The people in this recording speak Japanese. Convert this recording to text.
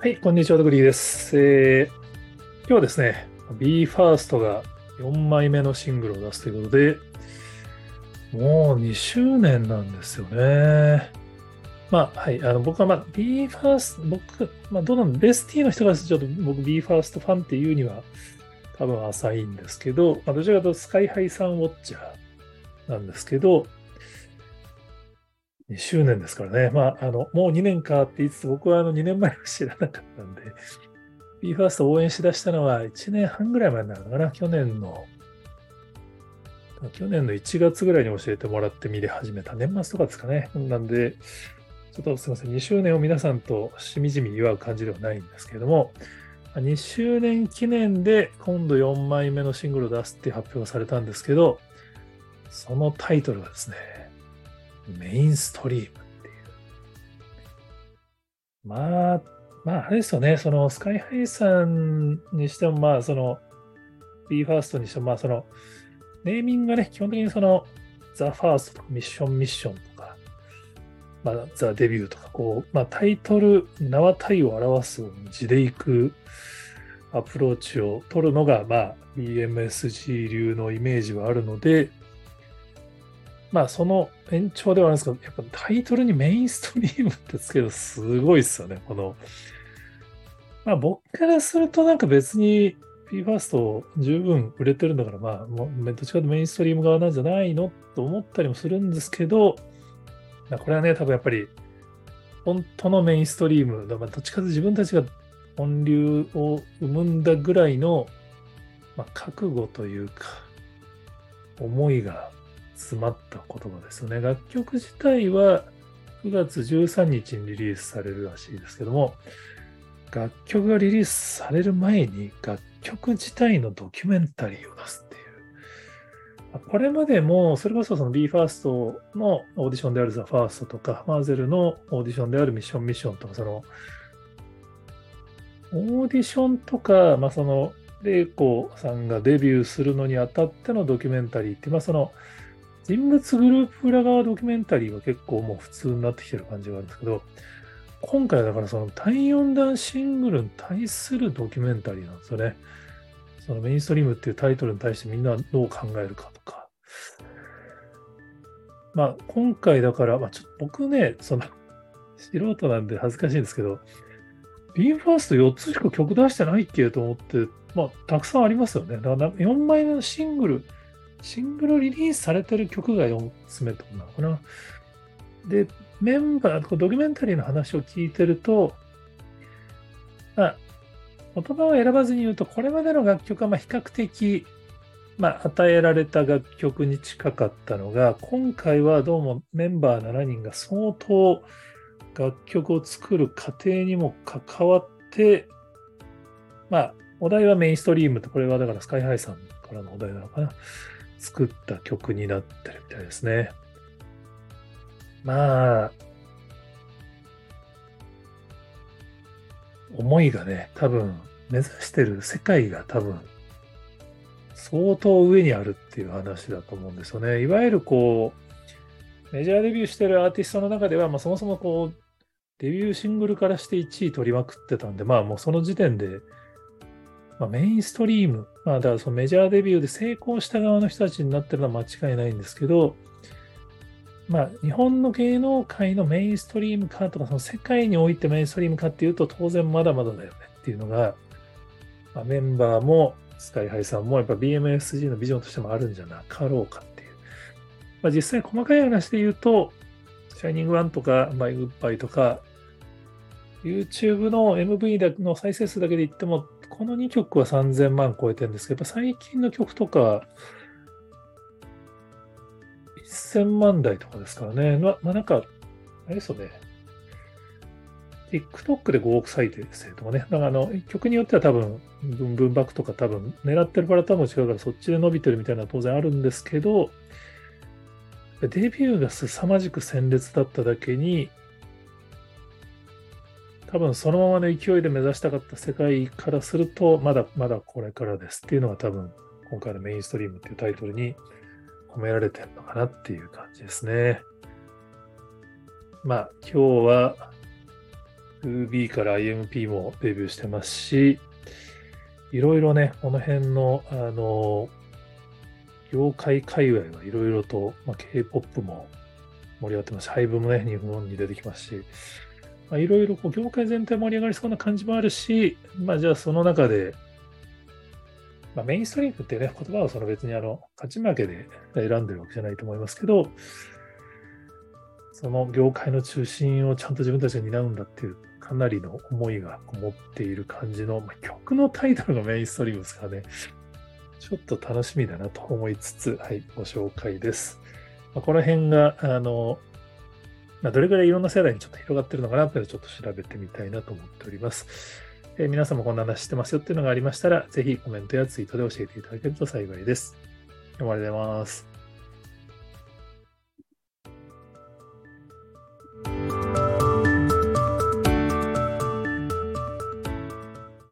はい、こんにちは、グリーです。えー今日はですね、BE:FIRST が4枚目のシングルを出すということで、もう2周年なんですよね。まあ、はい、あの僕は、まあ、BE:FIRST、僕、まあ、どうなんベスティの人がちょっと僕 BE:FIRST ファンっていうには多分浅いんですけど、まあ、どちらかというとスカイハイさんウォッチャーなんですけど、2周年ですからね。まあ、あの、もう2年かって言いつつ、僕はあの2年前は知らなかったんで、BE:FIRST を応援しだしたのは1年半ぐらい前になるのかな。去年の、去年の1月ぐらいに教えてもらって見れ始めた。年末とかですかね。なんで、ちょっとすみません。2周年を皆さんとしみじみ祝う感じではないんですけれども、2周年記念で今度4枚目のシングルを出すって発表されたんですけど、そのタイトルがですね、メインストリームっていう。まあ、まあ、あれですよね、そのスカイハイさんにしても、まあ、その BE:FIRST にしても、まあ、そのネーミングがね、基本的にそのザ・ファーストとかミッション・ミッションとか、まあ、ザ・デビューとか、こう、まあ、タイトル、名は体を表す字でいくアプローチを取るのが、まあ、BMSG 流のイメージはあるので、まあ、その延長ではあるんですけど、やっぱタイトルにメインストリームってつけるすごいですよね。この、まあ僕からするとなんか別に BE:FIRST 十分売れてるんだから、まあ、どっちかとメインストリーム側なんじゃないのと思ったりもするんですけど、まあこれはね、多分やっぱり本当のメインストリーム、まあ、どっちかというと自分たちが本流を生むんだぐらいの、まあ、覚悟というか、思いが詰まった言葉ですよね。楽曲自体は9月13日にリリースされるらしいですけども、楽曲がリリースされる前に楽曲自体のドキュメンタリーを出すっていう。これまでも、それこそその BE:FIRST のオーディションである THEFIRST とか、マーゼルのオーディションであるミッションミッションとか、その、オーディションとか、まあその、玲子さんがデビューするのにあたってのドキュメンタリーって、まあその、人物グループ裏側ドキュメンタリーは結構もう普通になってきてる感じがあるんですけど、今回はだからその第4弾シングルに対するドキュメンタリーなんですよね。そのメインストリームっていうタイトルに対してみんなどう考えるかとか。まあ今回だから、まあちょっと僕ね、その 素人なんで恥ずかしいんですけど、BE:FIRST4 つしか曲出してないっけと思って、まあたくさんありますよね。だから4枚目のシングル、シングルリリースされてる曲が4つ目ってことなのかな？で、メンバー、ドキュメンタリーの話を聞いてると、まあ、言葉を選ばずに言うと、これまでの楽曲はま比較的、まあ、与えられた楽曲に近かったのが、今回はどうもメンバー7人が相当楽曲を作る過程にも関わって、まあ、お題はメインストリームと、これはだからスカイハイさんからのお題なのかな？作った曲になってるみたいですね。まあ、思いがね、多分、目指してる世界が多分、相当上にあるっていう話だと思うんですよね。いわゆるこう、メジャーデビューしてるアーティストの中では、まあそもそもこう、デビューシングルからして1位取りまくってたんで、まあもうその時点で、まあ、メインストリーム、まあ、だからそのメジャーデビューで成功した側の人たちになってるのは間違いないんですけど、まあ、日本の芸能界のメインストリームかとか、その世界においてメインストリームかっていうと、当然まだまだだよねっていうのが、まあ、メンバーもスカイハイさんもやっぱ BMSG のビジョンとしてもあるんじゃなかろうかっていう。まあ、実際細かい話で言うと、シャイニングワンとか、バイグッバイとか、YouTube の MV の再生数だけで言っても、この2曲は3000万超えてるんですけど、やっぱ最近の曲とか、1000万台とかですからね。ままあ、なんか、あれですよね。TikTok で5億再生とかね。だからあの曲によっては多分、ブンブンバックとか多分、狙ってるパラタも違うからそっちで伸びてるみたいなのは当然あるんですけど、デビューが凄まじく鮮烈だっただけに、多分そのままの勢いで目指したかった世界からすると、まだまだこれからですっていうのが多分、今回のメインストリームっていうタイトルに込められてるのかなっていう感じですね。まあ今日は 2B から IMP もデビューしてますし、いろいろね、この辺の、あの、業界界隈はいろいろと、まあ、K-POP も盛り上がってますし、ハイブもね、日本に出てきますし、いろいろこう業界全体盛り上がりそうな感じもあるし、まあじゃあその中で、まあ、メインストリームってね、言葉はその別にあの勝ち負けで選んでるわけじゃないと思いますけど、その業界の中心をちゃんと自分たちが担うんだっていうかなりの思いがこもっている感じの、まあ、曲のタイトルがメインストリームですからね、ちょっと楽しみだなと思いつつ、はい、ご紹介です。まあ、この辺が、あの、まあ、どれぐらいいろんな世代にちょっと広がってるのかなっていうのをちょっと調べてみたいなと思っております。えー、皆さんもこんな話してますよっていうのがありましたら、ぜひコメントやツイートで教えていただけると幸いです。おはようございます。